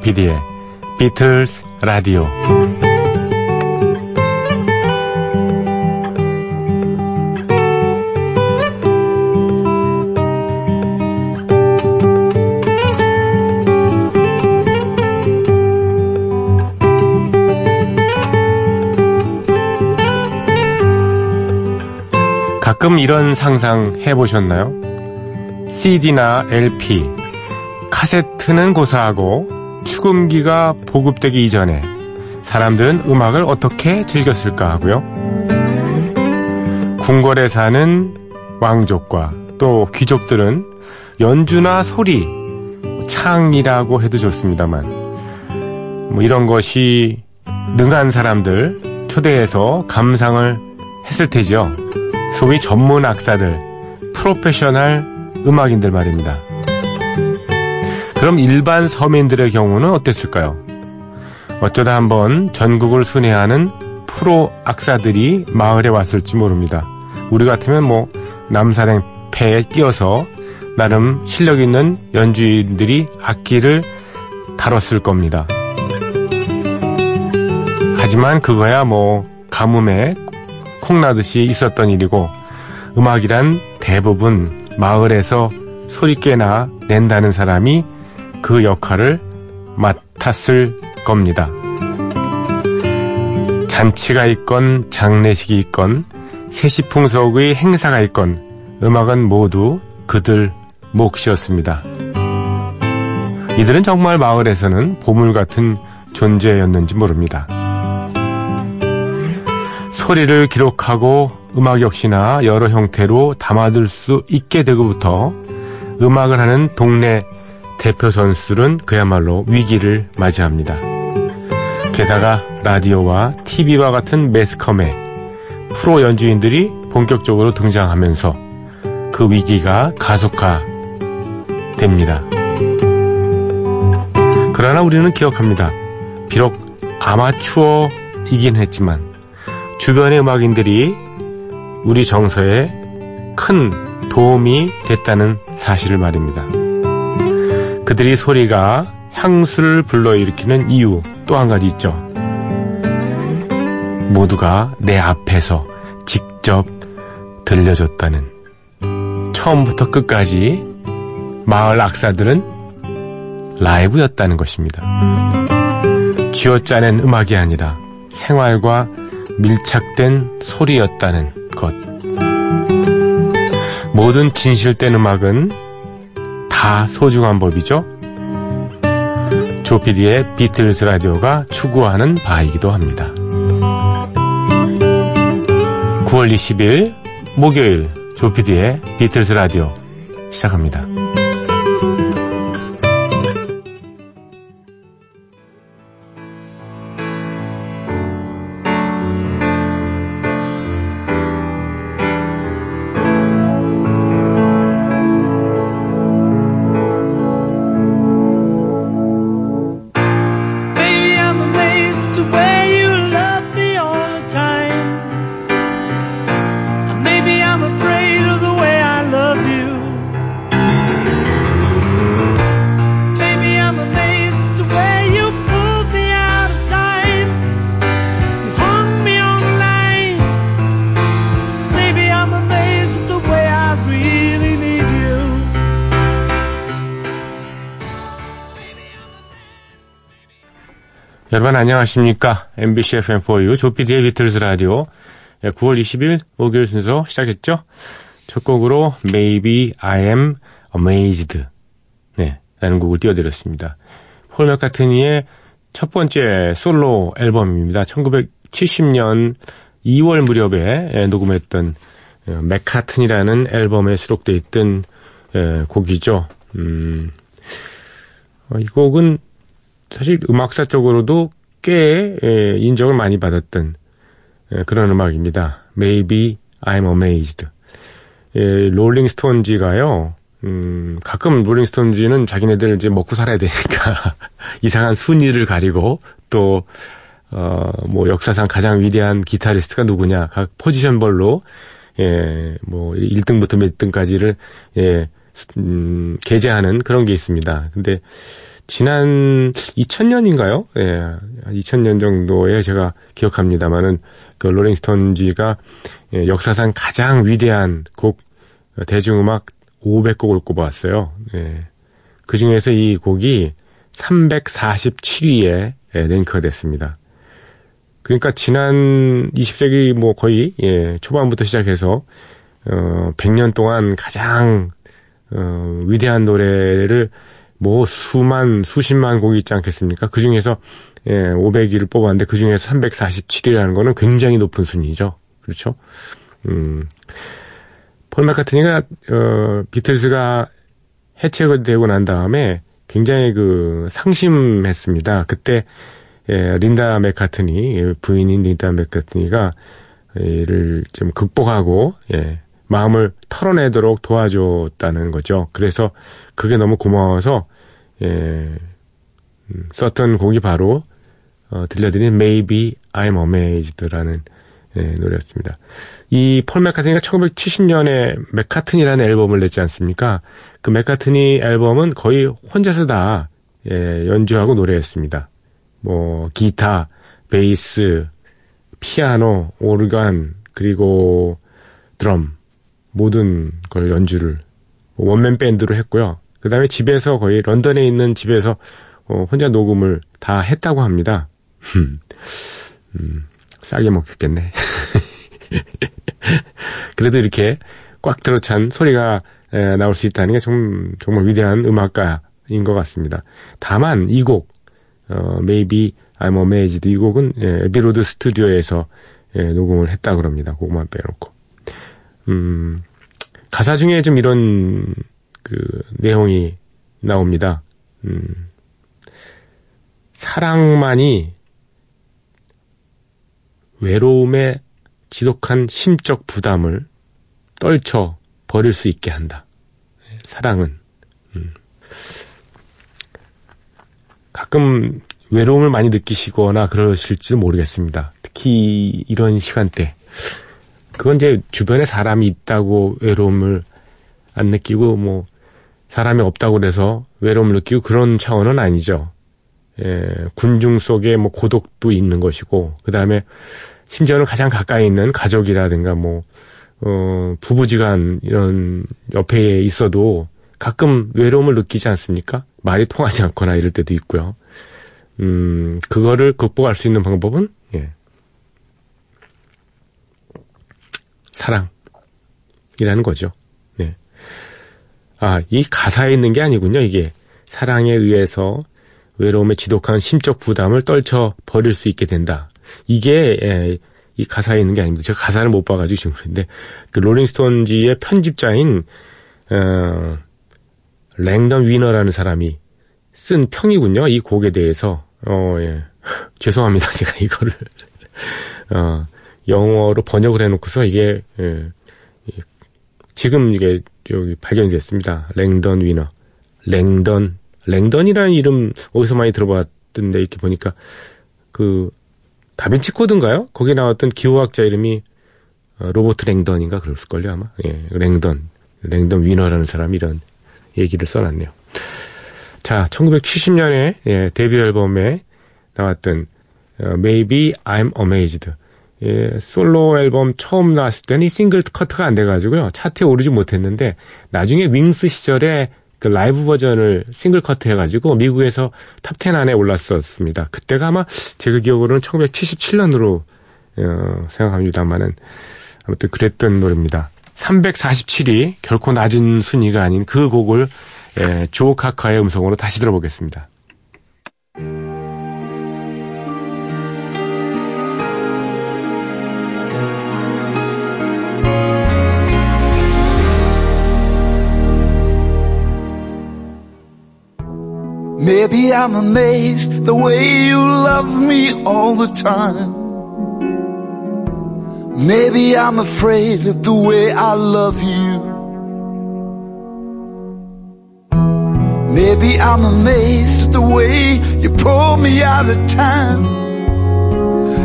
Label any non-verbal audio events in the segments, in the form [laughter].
조피디의 비틀스 라디오 가끔 이런 상상 해보셨나요? CD나 LP, 카세트는 고사하고 축음기가 보급되기 이전에 사람들은 음악을 어떻게 즐겼을까 하고요. 궁궐에 사는 왕족과 또 귀족들은 연주나 소리, 창이라고 해도 좋습니다만, 뭐 이런 것이 능한 사람들 초대해서 감상을 했을 테죠. 소위 전문 악사들, 프로페셔널 음악인들 말입니다. 그럼 일반 서민들의 경우는 어땠을까요? 어쩌다 한번 전국을 순회하는 프로 악사들이 마을에 왔을지 모릅니다. 우리 같으면 뭐 남산행 패에 끼어서 나름 실력 있는 연주인들이 악기를 다뤘을 겁니다. 하지만 그거야 뭐 가뭄에 콩나듯이 있었던 일이고 음악이란 대부분 마을에서 소리깨나 낸다는 사람이 그 역할을 맡았을 겁니다. 잔치가 있건 장례식이 있건 세시풍속의 행사가 있건 음악은 모두 그들 몫이었습니다. 이들은 정말 마을에서는 보물 같은 존재였는지 모릅니다. 소리를 기록하고 음악 역시나 여러 형태로 담아둘 수 있게 되고부터 음악을 하는 동네 대표 선수들은 그야말로 위기를 맞이합니다. 게다가 라디오와 TV와 같은 매스컴에 프로 연주인들이 본격적으로 등장하면서 그 위기가 가속화됩니다. 그러나 우리는 기억합니다. 비록 아마추어이긴 했지만 주변의 음악인들이 우리 정서에 큰 도움이 됐다는 사실을 말입니다. 그들이 소리가 향수를 불러일으키는 이유 또 한 가지 있죠. 모두가 내 앞에서 직접 들려줬다는 처음부터 끝까지 마을 악사들은 라이브였다는 것입니다. 쥐어짜낸 음악이 아니라 생활과 밀착된 소리였다는 것. 모든 진실된 음악은 다 소중한 법이죠. 조피디의 비틀스 라디오가 추구하는 바이기도 합니다. 9월 20일 목요일 조피디의 비틀스 라디오 시작합니다. 여러분 안녕하십니까? MBC FM4U 조피디의 비틀스 라디오 9월 20일 목요일 순서 시작했죠? 첫 곡으로 Maybe I Am Amazed 네, 라는 곡을 띄워드렸습니다. 폴 맥카트니의 첫 번째 솔로 앨범입니다. 1970년 2월 무렵에 녹음했던 어, 맥카트니라는 앨범에 수록되어 있던 에, 곡이죠. 음, 어, 이 곡은 사실 음악사적으로도 꽤 에, 인정을 많이 받았던 에, 그런 음악입니다. Maybe I'm Amazed. 에, 롤링스톤지가요. 음, 가끔 롤링스톤지는 자기네들 이제 먹고 살아야 되니까 [laughs] 이상한 순위를 가리고 또 어, 뭐 역사상 가장 위대한 기타리스트가 누구냐 각 포지션별로 예, 뭐 1등부터 몇 등까지를 예, 음, 게재하는 그런 게 있습니다. 근데 지난 2000년인가요? 예, 2000년 정도에 제가 기억합니다만은 그 로링스톤지가 예, 역사상 가장 위대한 곡 대중음악 500곡을 꼽아왔어요. 예. 그 중에서 이 곡이 347위에 예, 랭크가 됐습니다. 그러니까 지난 20세기 뭐 거의 예, 초반부터 시작해서 어 100년 동안 가장 어 위대한 노래를 뭐 수만 수십만 곡이 있지 않겠습니까? 그 중에서 예, 500위를 뽑았는데 그 중에서 347위라는 거는 굉장히 높은 순위죠. 그렇죠? 음. 폴 마카트니가 어 비틀즈가 해체가 되고 난 다음에 굉장히 그 상심했습니다. 그때 예, 린다 맥카트니 부인인 린다 맥카트니가 이를 좀 극복하고 예, 마음을 털어내도록 도와줬다는 거죠. 그래서 그게 너무 고마워서 예, 음, 썼던 곡이 바로 어, 들려드린 Maybe I'm Amazed라는 예, 노래였습니다. 이 폴 맥카트니가 1970년에 맥카트니라는 앨범을 냈지 않습니까? 그 맥카트니 앨범은 거의 혼자서 다 예, 연주하고 노래했습니다. 뭐 기타, 베이스, 피아노, 오르간 그리고 드럼 모든 걸 연주를 원맨 밴드로 했고요. 그 다음에 집에서 거의 런던에 있는 집에서 어, 혼자 녹음을 다 했다고 합니다. 음, 싸게 먹겠네. [laughs] 그래도 이렇게 꽉 들어찬 소리가 에, 나올 수 있다는 게 좀, 정말 위대한 음악가인 것 같습니다. 다만 이 곡, 어, Maybe I'm Amazed 이 곡은 예, 에비로드 스튜디오에서 예, 녹음을 했다 그럽니다. 그것만 빼놓고. 음, 가사 중에 좀 이런 그 내용이 나옵니다. 음, 사랑만이 외로움의 지독한 심적 부담을 떨쳐 버릴 수 있게 한다. 사랑은. 음. 가끔 외로움을 많이 느끼시거나 그러실지도 모르겠습니다. 특히 이런 시간대. 그건 이제 주변에 사람이 있다고 외로움을 안 느끼고 뭐 사람이 없다고 그래서 외로움을 느끼고 그런 차원은 아니죠. 예, 군중 속에 뭐 고독도 있는 것이고 그 다음에 심지어는 가장 가까이 있는 가족이라든가 뭐 어, 부부지간 이런 옆에 있어도 가끔 외로움을 느끼지 않습니까? 말이 통하지 않거나 이럴 때도 있고요. 음, 그거를 극복할 수 있는 방법은 예. 사랑이라는 거죠. 네. 아, 이 가사에 있는 게 아니군요. 이게 사랑에 의해서 외로움의 지독한 심적 부담을 떨쳐 버릴 수 있게 된다. 이게 예, 이 가사에 있는 게 아닙니다. 제가 가사를 못 봐가지고 지금 그런데 그 롤링스톤지의 편집자인 어, 랭던 위너라는 사람이 쓴 평이군요. 이 곡에 대해서 어 예. [laughs] 죄송합니다. 제가 이거를 [laughs] 어, 영어로 번역을 해놓고서 이게 예, 지금 이게 여기 발견이 됐습니다. 랭던 위너, 랭던, 랭던이라는 이름 어디서 많이 들어봤던데 이렇게 보니까 그 다빈치 코드인가요? 거기 나왔던 기호학자 이름이 어, 로버트 랭던인가 그럴걸요 아마. 예, 랭던, 랭던 위너라는 사람이 이런 얘기를 써놨네요. 자, 1970년에 예, 데뷔 앨범에 나왔던 어, Maybe I'm Amazed. 예, 솔로 앨범 처음 나왔을 때는 이 싱글 커트가 안 돼가지고요. 차트에 오르지 못했는데, 나중에 윙스 시절에 그 라이브 버전을 싱글 커트 해가지고 미국에서 탑10 안에 올랐었습니다. 그때가 아마 제가 기억으로는 1977년으로 어, 생각합니다만은 아무튼 그랬던 노래입니다. 347위 결코 낮은 순위가 아닌 그 곡을 예, 조 카커의 음성으로 다시 들어보겠습니다. Maybe I'm amazed the way you love me all the time. Maybe I'm afraid of the way I love you. Maybe I'm amazed at the way you pull me out of time.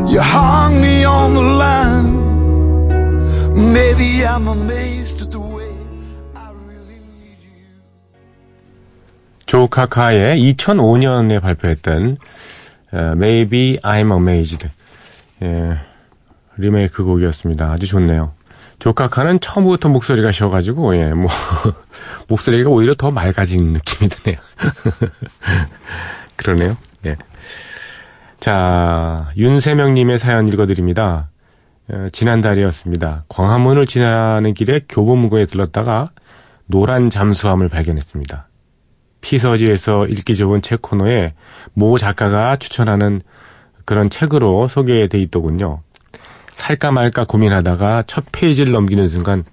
You hung me on the line. Maybe I'm amazed 조 카카의 2005년에 발표했던 어, Maybe I'm Amazed 예, 리메이크 곡이었습니다. 아주 좋네요. 조 카카는 처음부터 목소리가 쉬어가지고 예, 뭐 [laughs] 목소리가 오히려 더 맑아진 느낌이 드네요. [laughs] 그러네요. 예. 자, 윤세명님의 사연 읽어드립니다. 어, 지난달이었습니다. 광화문을 지나는 길에 교보문고에 들렀다가 노란 잠수함을 발견했습니다. 피서지에서 읽기 좋은 책 코너에 모 작가가 추천하는 그런 책으로 소개돼 있더군요. 살까 말까 고민하다가 첫 페이지를 넘기는 순간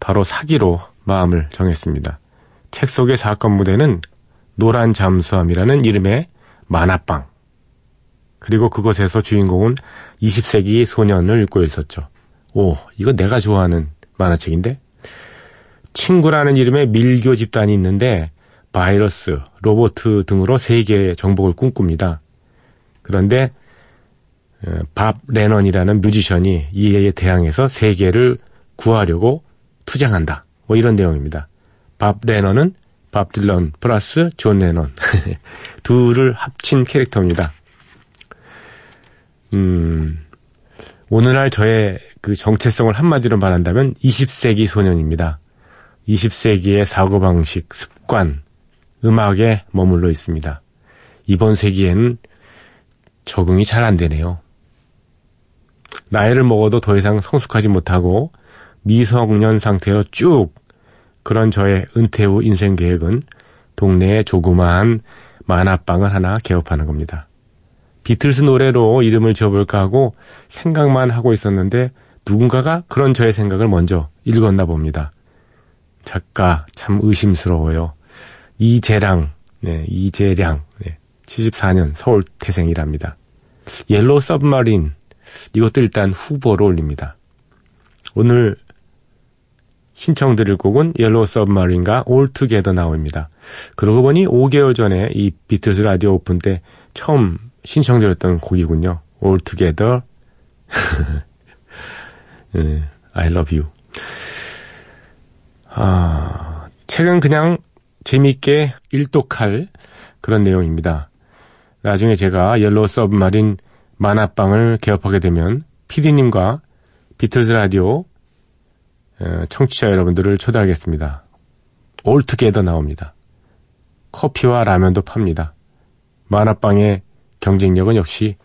바로 사기로 마음을 정했습니다. 책 속의 사건 무대는 노란 잠수함이라는 이름의 만화방. 그리고 그곳에서 주인공은 20세기 소년을 읽고 있었죠. 오, 이거 내가 좋아하는 만화책인데? 친구라는 이름의 밀교 집단이 있는데 바이러스, 로보트 등으로 세계의 정복을 꿈꿉니다. 그런데 어, 밥 레넌이라는 뮤지션이 이에 대항해서 세계를 구하려고 투쟁한다. 뭐 이런 내용입니다. 밥 레넌은 밥 딜런 플러스 존 레넌 [laughs] 둘을 합친 캐릭터입니다. 음, 오늘날 저의 그 정체성을 한마디로 말한다면 20세기 소년입니다. 20세기의 사고방식, 습관, 음악에 머물러 있습니다. 이번 세기에는 적응이 잘 안 되네요. 나이를 먹어도 더 이상 성숙하지 못하고 미성년 상태로 쭉 그런 저의 은퇴 후 인생 계획은 동네에 조그마한 만화방을 하나 개업하는 겁니다. 비틀스 노래로 이름을 지어볼까 하고 생각만 하고 있었는데 누군가가 그런 저의 생각을 먼저 읽었나 봅니다. 작가 참 의심스러워요. 이재랑, 네, 이재량, 네, 74년 서울 태생이랍니다. Yellow Submarine 이것도 일단 후보로 올립니다. 오늘 신청 드릴 곡은 Yellow Submarine과 All Together Now입니다. 그러고 보니 5개월 전에 이 비틀스 라디오 오픈 때 처음 신청드렸던 곡이군요. All Together [laughs] 네, I love you. 아, 책은 그냥 재미있게 일독할 그런 내용입니다. 나중에 제가 Yellow Submarine 만화방을 개업하게 되면 피디님과 비틀즈 라디오 어, 청취자 여러분들을 초대하겠습니다. 올투게더 나옵니다. 커피와 라면도 팝니다. 만화방의 경쟁력은 역시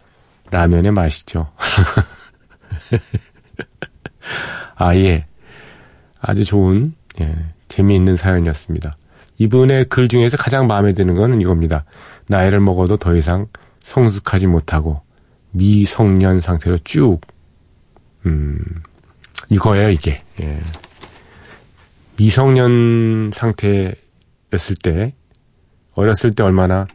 라면의 맛이죠. [laughs] 아, 예. 아주 좋은, 예, 재미있는 사연이었습니다. 이분의 글 중에서 가장 마음에 드는 거는 이겁니다. 나이를 먹어도 더 이상 성숙하지 못하고 미성년 상태로 쭉, 음, 이거예요, 이게. 예. 미성년 상태였을 때, 어렸을 때 얼마나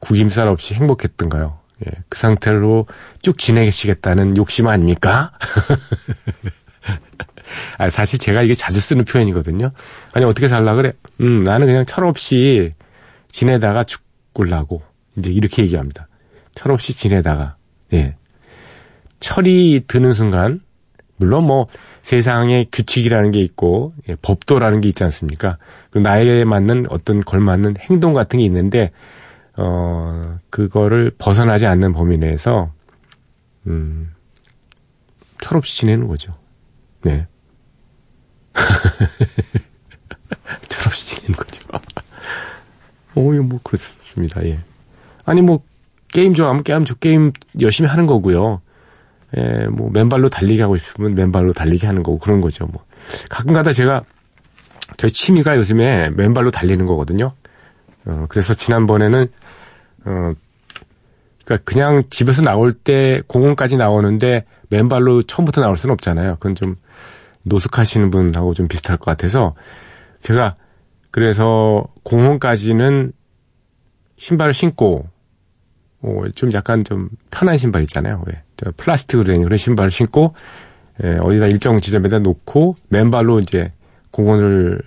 구김살 없이 행복했던가요? 예, 그 상태로 쭉 지내시겠다는 욕심 아닙니까? [laughs] 아, 사실 제가 이게 자주 쓰는 표현이거든요. 아니, 어떻게 살라 그래? 음, 나는 그냥 철없이 지내다가 죽을라고. 이제 이렇게 얘기합니다. 철없이 지내다가, 예. 철이 드는 순간, 물론 뭐 세상에 규칙이라는 게 있고, 예, 법도라는 게 있지 않습니까? 그 나에게 맞는 어떤 걸맞는 행동 같은 게 있는데, 어, 그거를 벗어나지 않는 범위 내에서, 음, 철없이 지내는 거죠. 네. [laughs] 철없이 지내는 거죠. 오, 이거 뭐, 그렇습니다, 예. 아니, 뭐, 게임 좋아하면 게임, 저 게임 열심히 하는 거고요. 예, 뭐, 맨발로 달리기 하고 싶으면 맨발로 달리기 하는 거고, 그런 거죠, 뭐. 가끔 가다 제가, 저희 취미가 요즘에 맨발로 달리는 거거든요. 어, 그래서 지난번에는, 어, 그니까 그냥 집에서 나올 때 공원까지 나오는데 맨발로 처음부터 나올 수는 없잖아요. 그건 좀 노숙하시는 분하고 좀 비슷할 것 같아서 제가 그래서 공원까지는 신발을 신고 어, 좀 약간 좀 편한 신발 있잖아요. 왜? 플라스틱으로 된 그런 신발을 신고 예, 어디다 일정 지점에다 놓고 맨발로 이제 공원을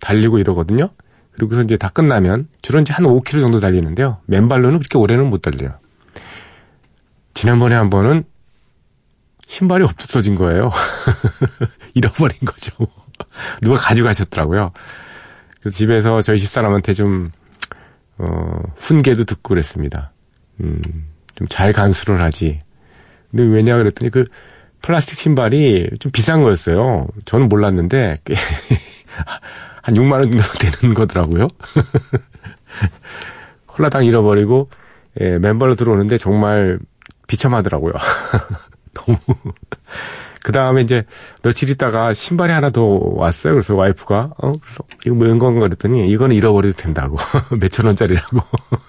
달리고 이러거든요. 그리고서 이제 다 끝나면 주로 이제 한 5km 정도 달리는데요. 맨발로는 그렇게 오래는 못 달려요. 지난번에 한 번은 신발이 없어진 거예요. [laughs] 잃어버린 거죠. [laughs] 누가 가져가셨더라고요. 그래서 집에서 저희 집사람한테 좀, 어, 훈계도 듣고 그랬습니다. 음, 좀 잘 간수를 하지. 근데 왜냐 그랬더니 그 플라스틱 신발이 좀 비싼 거였어요. 저는 몰랐는데 꽤 [laughs] 한 6만 원 정도 되는 거더라고요. 홀라당 잃어버리고 예, 맨발로 들어오는데 정말 비참하더라고요. 너무. [laughs] 그 다음에 이제 며칠 있다가 신발이 하나 더 왔어요. 그래서 와이프가 어 그래서 이거 뭐인 건가 그랬더니 이거는 잃어버려도 된다고 [laughs] 몇천 원짜리라고.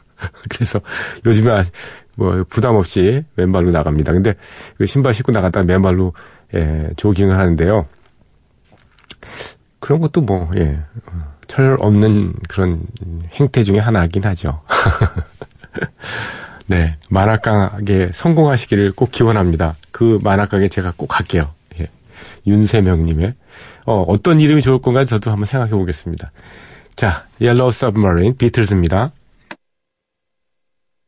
[laughs] 그래서 요즘에 아- 뭐 부담 없이 맨발로 나갑니다. 근데 그 신발 신고 나갔다 맨발로 예, 조깅을 하는데요. 그런 것도 뭐 예, 어, 철 없는 그런 행태 중에 하나이긴 하죠. 네, 만화가게 성공하시기를 꼭 기원합니다. 그 만화가게 제가 꼭 갈게요. 예. 윤세명님의 어, 어떤 이름이 좋을 건가 저도 한번 생각해 보겠습니다. 자, Yellow Submarine 비틀즈입니다.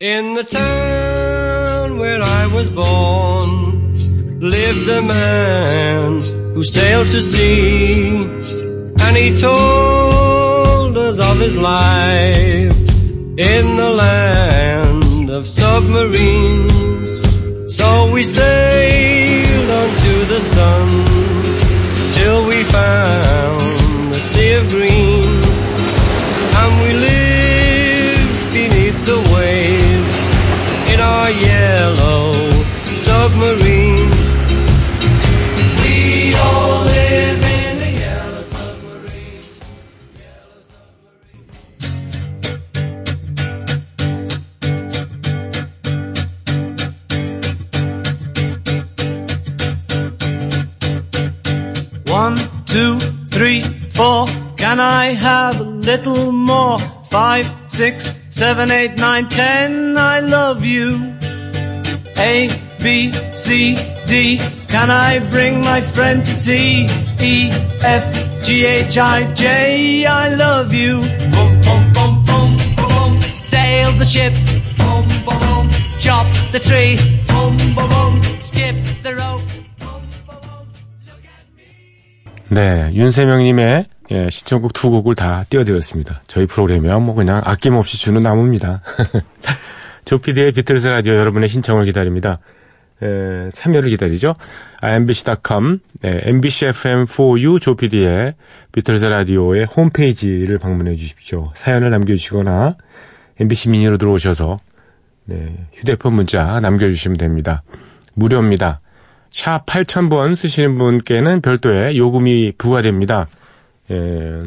In the town where I was born lived a man who sailed to sea and he told us of his life in the land of submarines. So we sailed onto the sun four. Can I have a little more? Five, six, seven, eight, nine, ten. I love you. A, B, C, D. Can I bring my friend to tea? E, F, G, H, I, J. I love you. Boom, boom, boom, boom, boom. Sail the ship. Boom, boom, boom. Chop the tree. Boom, boom, boom. Skip the rope. 네, 윤세명님의 예, 신청곡 두 곡을 다 띄워드렸습니다. 저희 프로그램이야 뭐 그냥 아낌없이 주는 나무입니다. [laughs] 조피디의 비틀스 라디오 여러분의 신청을 기다립니다. 에, 참여를 기다리죠. imbc.com, 네, mbcfm4u 조피디의 비틀스 라디오의 홈페이지를 방문해 주십시오. 사연을 남겨주시거나 MBC 미니로 들어오셔서 네, 휴대폰 문자 남겨주시면 됩니다. 무료입니다. 샵 8000번 쓰시는 분께는 별도의 요금이 부과됩니다. 예,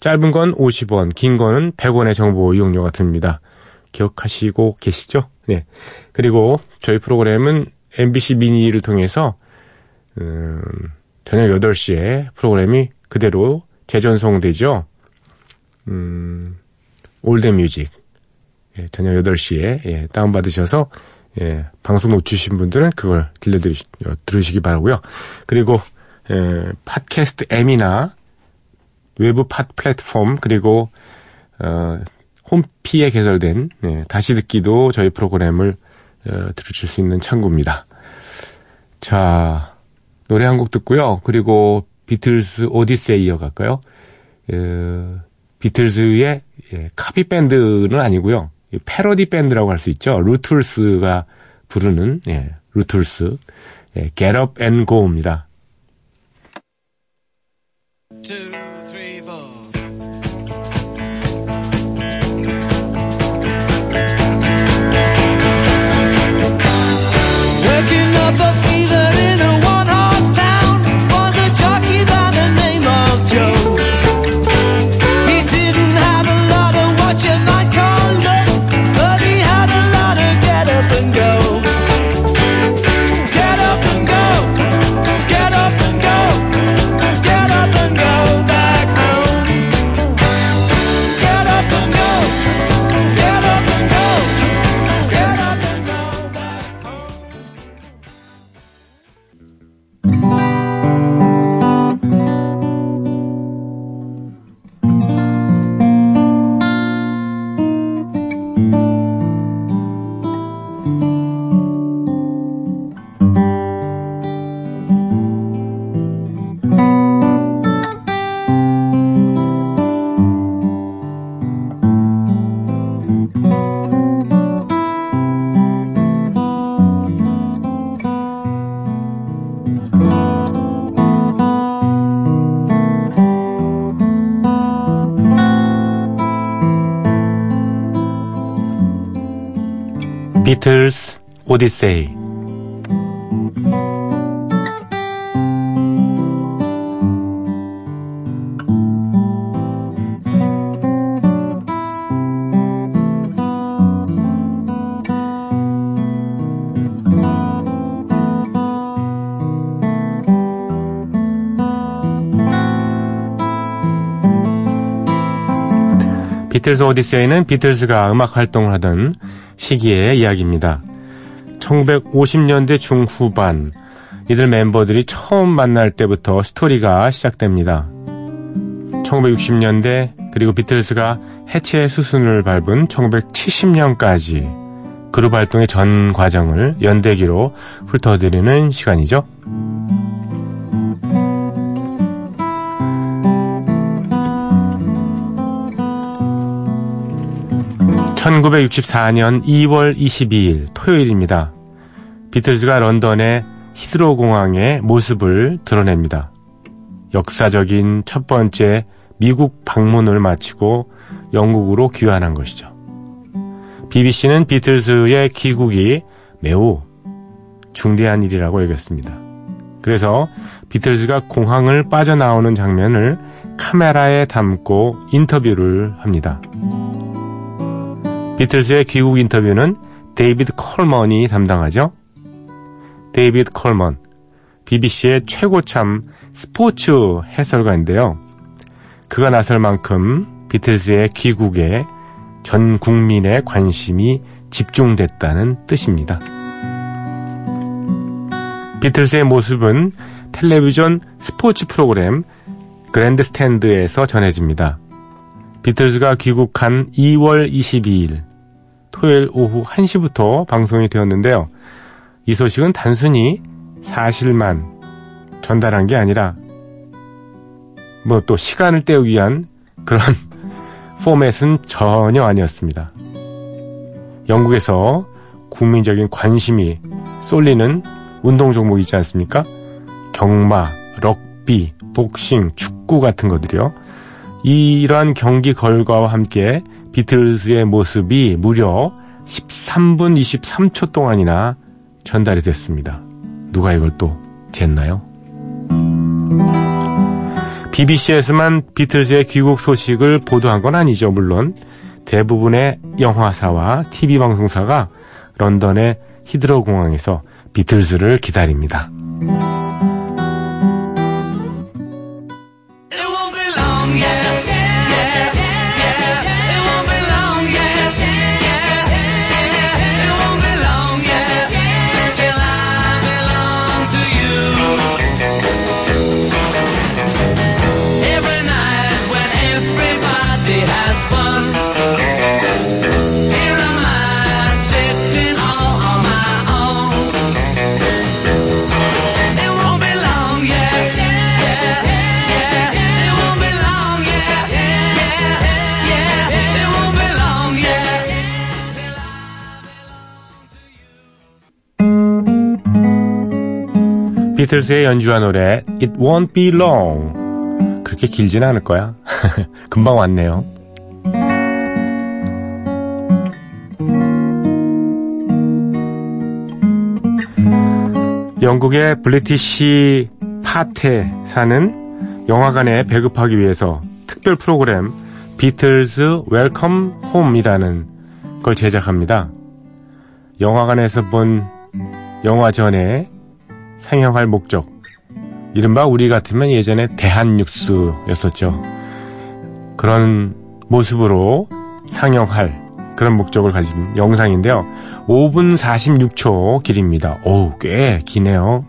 짧은 건 50원, 긴 거는 100원의 정보 이용료가 듭니다. 기억하시고 계시죠? 네. 그리고 저희 프로그램은 MBC 미니를 통해서 음, 저녁 8시에 프로그램이 그대로 재전송되죠. 음, old music 예, 저녁 8시에 예, 다운받으셔서 예, 방송 놓치신 분들은 그걸 들려드리 어, 들으시기 바라고요. 그리고 예, 팟캐스트 M이나 외부 pod 플랫폼 그리고 어, 홈피에 개설된 예, 다시 듣기도 저희 프로그램을 어, 들으실 수 있는 창구입니다. 자 노래 한 곡 듣고요. 그리고 비틀스 오디세이 이어갈까요? 어, 비틀즈의 예, 카피 밴드는 아니고요. 이 패러디 밴드라고 할 수 있죠. 루툴스가 부르는 예, 루툴스 예, Get Up and Go입니다. 비틀스 오디세이 비틀스 오디세이는 비틀스가 음악 활동을 하던 시기의 이야기입니다. 1950년대 중후반 이들 멤버들이 처음 만날 때부터 스토리가 시작됩니다. 1960년대 그리고 비틀스가 해체 수순을 밟은 1970년까지 그룹 활동의 전 과정을 연대기로 훑어드리는 시간이죠. 1964년 2월 22일 토요일입니다. 비틀즈가 런던의 히드로 공항의 모습을 드러냅니다. 역사적인 첫 번째 미국 방문을 마치고 영국으로 귀환한 것이죠. BBC는 비틀즈의 귀국이 매우 중대한 일이라고 여겼습니다. 그래서 비틀즈가 공항을 빠져나오는 장면을 카메라에 담고 인터뷰를 합니다. 비틀즈의 귀국 인터뷰는 데이비드 콜먼이 담당하죠. 데이비드 콜먼, BBC의 최고참 스포츠 해설가인데요. 그가 나설 만큼 비틀즈의 귀국에 전 국민의 관심이 집중됐다는 뜻입니다. 비틀즈의 모습은 텔레비전 스포츠 프로그램 그랜드 스탠드에서 전해집니다. 비틀즈가 귀국한 2월 22일 토요일 오후 1시부터 방송이 되었는데요. 이 소식은 단순히 사실만 전달한 게 아니라 뭐 또 시간을 때우기 위한 그런 [laughs] 포맷은 전혀 아니었습니다. 영국에서 국민적인 관심이 쏠리는 운동 종목이 있지 않습니까? 경마, 럭비, 복싱, 축구 같은 것들이요. 이러한 경기 결과와 함께 비틀즈의 모습이 무려 13분 23초 동안이나 전달이 됐습니다. 누가 이걸 또 쟀나요? BBC에서만 비틀즈의 귀국 소식을 보도한 건 아니죠, 물론. 대부분의 영화사와 TV 방송사가 런던의 히드로 공항에서 비틀즈를 기다립니다. 비틀스의 연주한 노래 It Won't Be Long 그렇게 길진 않을 거야. [laughs] 금방 왔네요. 영국의 브리티시 파테 사는 영화관에 배급하기 위해서 특별 프로그램 비틀즈 Welcome Home이라는 걸 제작합니다. 영화관에서 본 영화 전에 상영할 목적. 이른바 우리 같으면 예전에 대한뉴스였었죠. 그런 모습으로 상영할 그런 목적을 가진 영상인데요. 5분 46초 길입니다. 오, 꽤 기네요.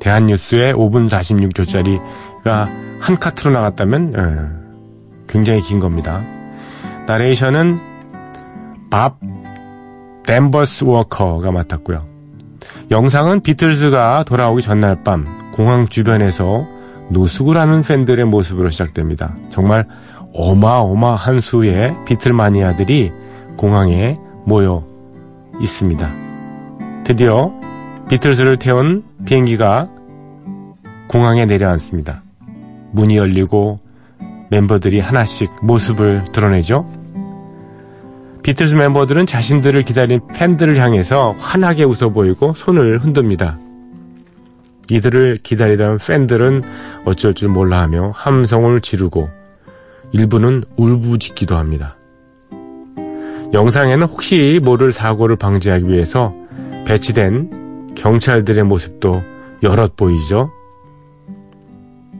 대한뉴스에 5분 46초짜리가 한 카트로 나갔다면 예, 굉장히 긴 겁니다. 나레이션은 밥 댄버스 워커가 맡았고요. 영상은 비틀즈가 돌아오기 전날 밤 공항 주변에서 노숙을 하는 팬들의 모습으로 시작됩니다. 정말 어마어마한 수의 비틀 마니아들이 공항에 모여 있습니다. 드디어 비틀즈를 태운 비행기가 공항에 내려앉습니다. 문이 열리고 멤버들이 하나씩 모습을 드러내죠. 비틀스 멤버들은 자신들을 기다린 팬들을 향해서 환하게 웃어 보이고 손을 흔듭니다. 이들을 기다리던 팬들은 어쩔 줄 몰라 하며 함성을 지르고 일부는 울부짖기도 합니다. 영상에는 혹시 모를 사고를 방지하기 위해서 배치된 경찰들의 모습도 여럿 보이죠.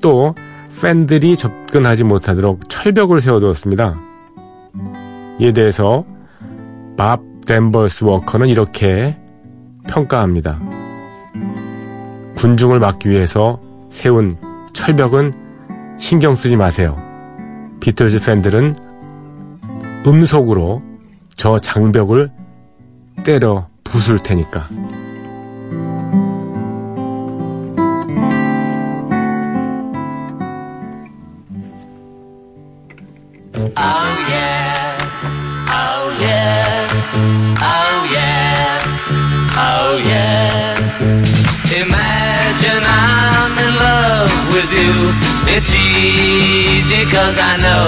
또 팬들이 접근하지 못하도록 철벽을 세워두었습니다. 이에 대해서 밥 댄버스 워커는 이렇게 평가합니다. 군중을 막기 위해서 세운 철벽은 신경 쓰지 마세요. 비틀즈 팬들은 음속으로 저 장벽을 때려 부술 테니까. Oh oh yeah. Imagine I'm in love with you. It's easy cause I know.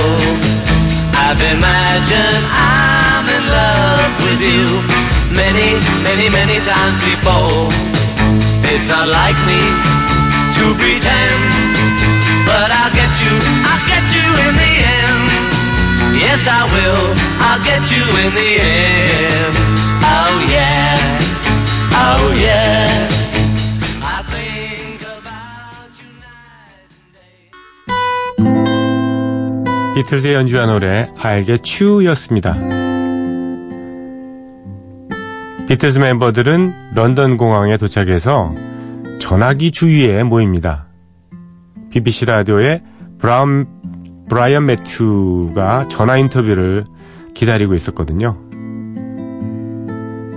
I've imagined I'm in love with you many, many, many times before. It's not like me to pretend, but I'll get you, I'll get you in the end. Yes, I will. I'll get you in the end. Oh yeah. 비틀즈의 연주한 노래 You였습니다. 비틀즈 멤버들은 런던 공항에 도착해서 전화기 주위에 모입니다. BBC 라디오의 브라운, 브라이언 매튜가 전화 인터뷰를 기다리고 있었거든요.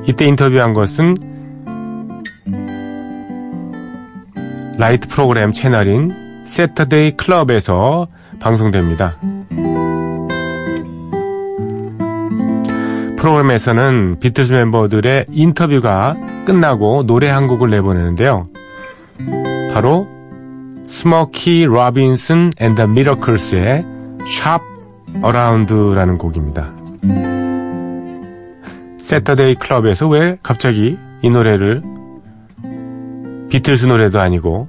이때 인터뷰한 것은 Light Programme 채널인 Saturday Club에서 방송됩니다. 프로그램에서는 비틀즈 멤버들의 인터뷰가 끝나고 노래 한 곡을 내보내는데요. 바로 Smokey Robinson and the Miracles의 Shop Around라는 곡입니다. Saturday Club에서 왜 갑자기 이 노래를 비틀스 노래도 아니고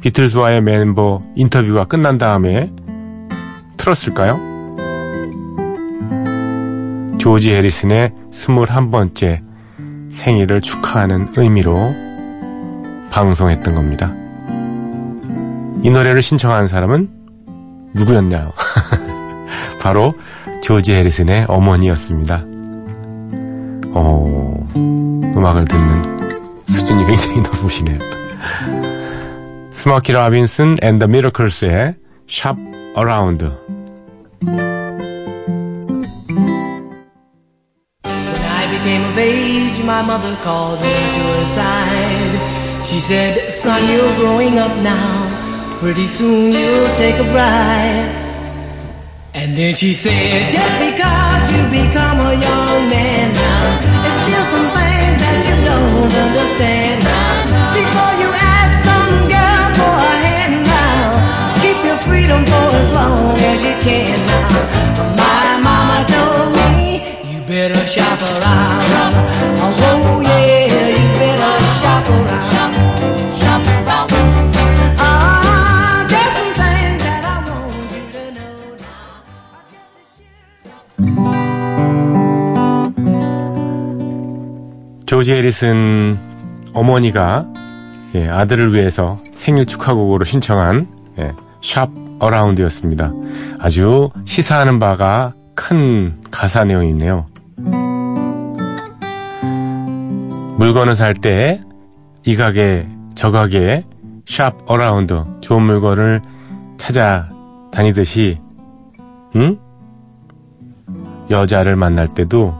비틀스와의 멤버 인터뷰가 끝난 다음에 틀었을까요? 조지 해리슨의 21번째 생일을 축하하는 의미로 방송했던 겁니다. 이 노래를 신청한 사람은 누구였나요? [laughs] 바로 조지 해리슨의 어머니였습니다. 어, 음악을 듣는 수준이 굉장히 높으시네요. 스모키 라빈슨 앤 더 미러클스의 샵 어라운드 When I became of age, my mother called me to her side. She said, Son, you're growing up now. Pretty soon you'll take a bride. And then she said, Just because you become a young man now, there's still some things that you before you ask some girl for a hand now, keep your freedom for as long as you can now. My mama told me, you better shop around. Oh, 조지 해리슨 어머니가 예, 아들을 위해서 생일 축하곡으로 신청한 예, Shop Around였습니다. 아주 시사하는 바가 큰 가사 내용이 있네요. 물건을 살 때 이 가게 저 가게 shop around 좋은 물건을 찾아 다니듯이 응? 여자를 만날 때도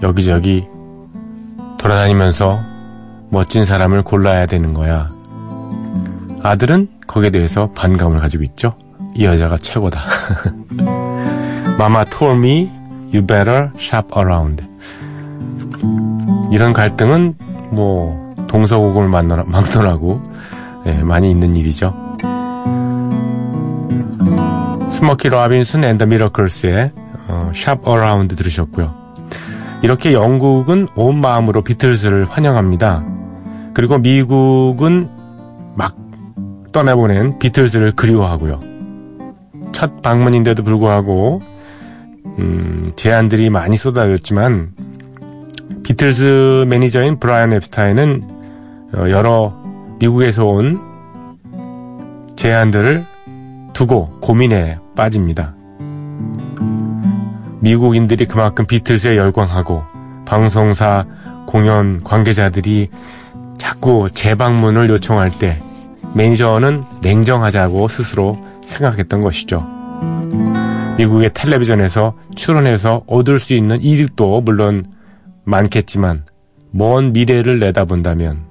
여기저기 돌아다니면서 멋진 사람을 골라야 되는 거야. 아들은 거기에 대해서 반감을 가지고 있죠. 이 여자가 최고다. [laughs] Mama told me you better shop around. 이런 갈등은 뭐 동서고금을 막론하고 예, 많이 있는 일이죠. Smokey Robinson and the Miracles의 어, Shop Around 들으셨고요. 이렇게 영국은 온 마음으로 비틀즈를 환영합니다. 그리고 미국은 막 떠나보낸 비틀즈를 그리워하고요. 첫 방문인데도 불구하고 음, 제안들이 많이 쏟아졌지만 비틀즈 매니저인 브라이언 앱스타인은 어, 여러 미국에서 온 제안들을 두고 고민에 빠집니다. 미국인들이 그만큼 비틀즈에 열광하고 방송사 공연 관계자들이 자꾸 재방문을 요청할 때 매니저는 냉정하자고 스스로 생각했던 것이죠. 미국의 텔레비전에서 출연해서 얻을 수 있는 이득도 물론 많겠지만 먼 미래를 내다본다면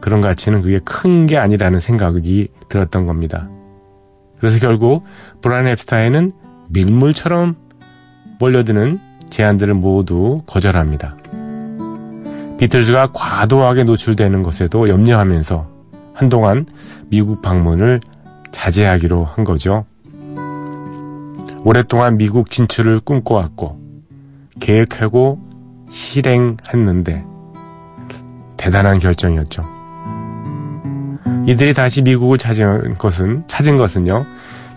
그런 가치는 그게 큰 게 아니라는 생각이 들었던 겁니다. 그래서 결국 브라이언 앱스타인은 밀물처럼 몰려드는 제안들을 모두 거절합니다. 비틀즈가 과도하게 노출되는 것에도 염려하면서 한동안 미국 방문을 자제하기로 한 거죠. 오랫동안 미국 진출을 꿈꿔왔고 계획하고 실행했는데 대단한 결정이었죠. 이들이 다시 미국을 찾은 것은 찾은 것은요.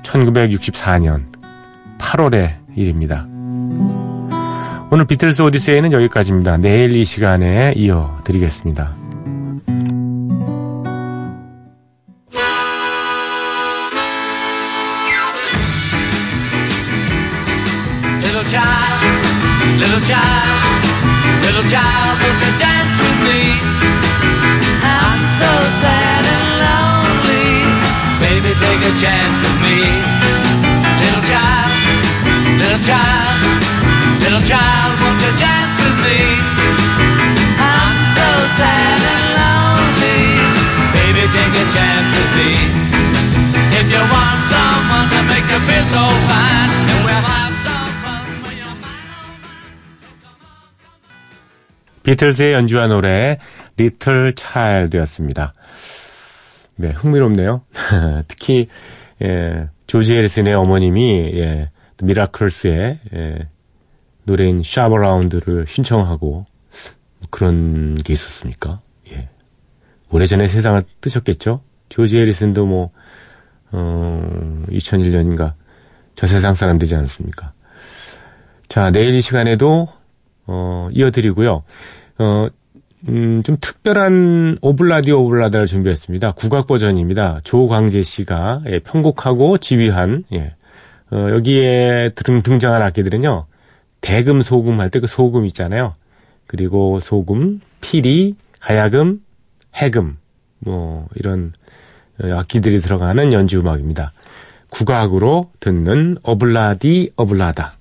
1964년 8월의 일입니다. 오늘 비틀스 오디세이는 여기까지입니다. 내일 이 시간에 이어드리겠습니다. Little child, little child, little child, won't you dance with me? I'm so sad and lonely. Baby, take a chance with me. Little child, little child, little child, won't you dance with me? I'm so sad and lonely. Baby, take a chance with me. If you want someone to make you feel so fine, and we'll have some fun when you're mine. 비틀스의 연주한 노래 리틀 차일드였습니다. 네, 흥미롭네요. 특히 예, 조지 해리슨의 어머님이 예, 미라클스의 예, 노래인 샤버라운드를 신청하고 뭐 그런 게 있었습니까? 예. 오래전에 세상을 뜨셨겠죠? 조지 해리슨도 뭐 어, 2001년인가 저 세상 사람 되지 않았습니까? 자, 내일 이 시간에도 어, 이어드리고요. 어, 음, 좀 특별한 오블라디 오블라다를 준비했습니다. 국악 버전입니다. 조광재 씨가 예, 편곡하고 지휘한 예. 어, 여기에 등, 등장한 악기들은요. 대금 소금 할 때 그 소금 있잖아요. 그리고 소금, 피리, 가야금, 해금 뭐 이런 어, 악기들이 들어가는 연주 음악입니다. 국악으로 듣는 어블라디 어블라다.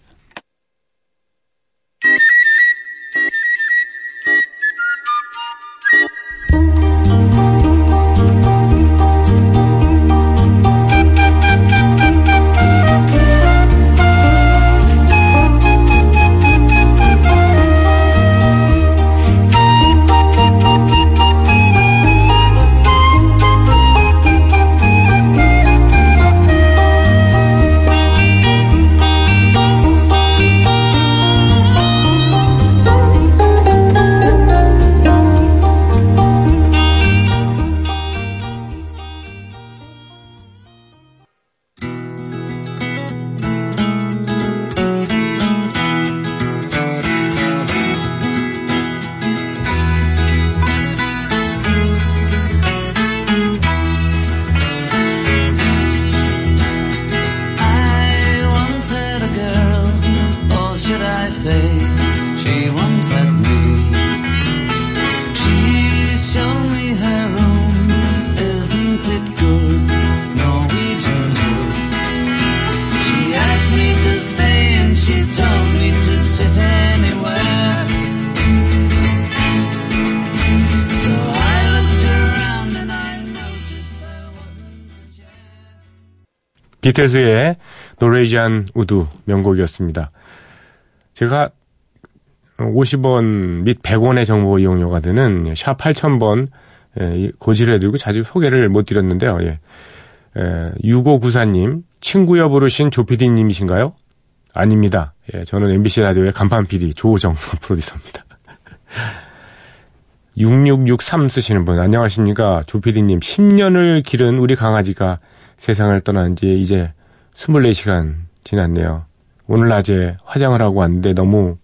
비틀즈의 Norwegian Wood 명곡이었습니다. 제가 50원 및 100원의 정보 이용료가 되는 샵 8000번 고지를 해드리고 자주 소개를 못 드렸는데요. 예. 6594님, 친구여 부르신 조피디님이신가요? 아닙니다. 예, 저는 MBC 라디오의 간판 PD 조정선 [laughs] 프로듀서입니다. 6663 쓰시는 분, 안녕하십니까. 조PD님, 10년을 기른 우리 강아지가 세상을 떠난 지 이제 24시간 지났네요. 오늘 낮에 화장을 하고 왔는데 너무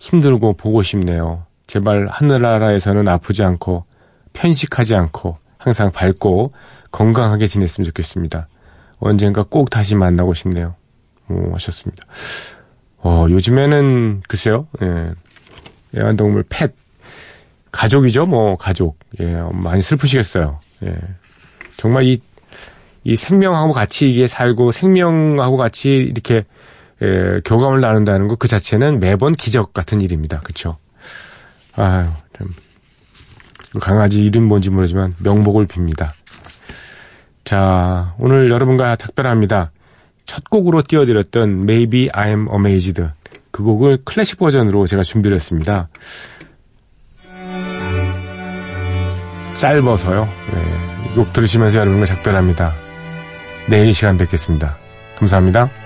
힘들고 보고 싶네요. 제발 하늘나라에서는 아프지 않고 편식하지 않고 항상 밝고 건강하게 지냈으면 좋겠습니다. 언젠가 꼭 다시 만나고 싶네요. 오, 하셨습니다. 어, 요즘에는 글쎄요. 예. 애완동물 펫 가족이죠, 뭐 가족. 예, 많이 슬프시겠어요. 예. 정말 이, 이 생명하고 같이 이게 살고 생명하고 같이 이렇게 예, 교감을 나눈다는 것 그 자체는 매번 기적 같은 일입니다. 그렇죠? 아유, 참. 강아지 이름 뭔지 모르지만 명복을 빕니다. 자, 오늘 여러분과 작별합니다. 첫 곡으로 띄워드렸던 Maybe I'm Amazed 그 곡을 클래식 버전으로 제가 준비를 했습니다. 짧아서요. 네, 이곡 들으시면서 여러분과 작별합니다. 내일 이 시간 뵙겠습니다. 감사합니다.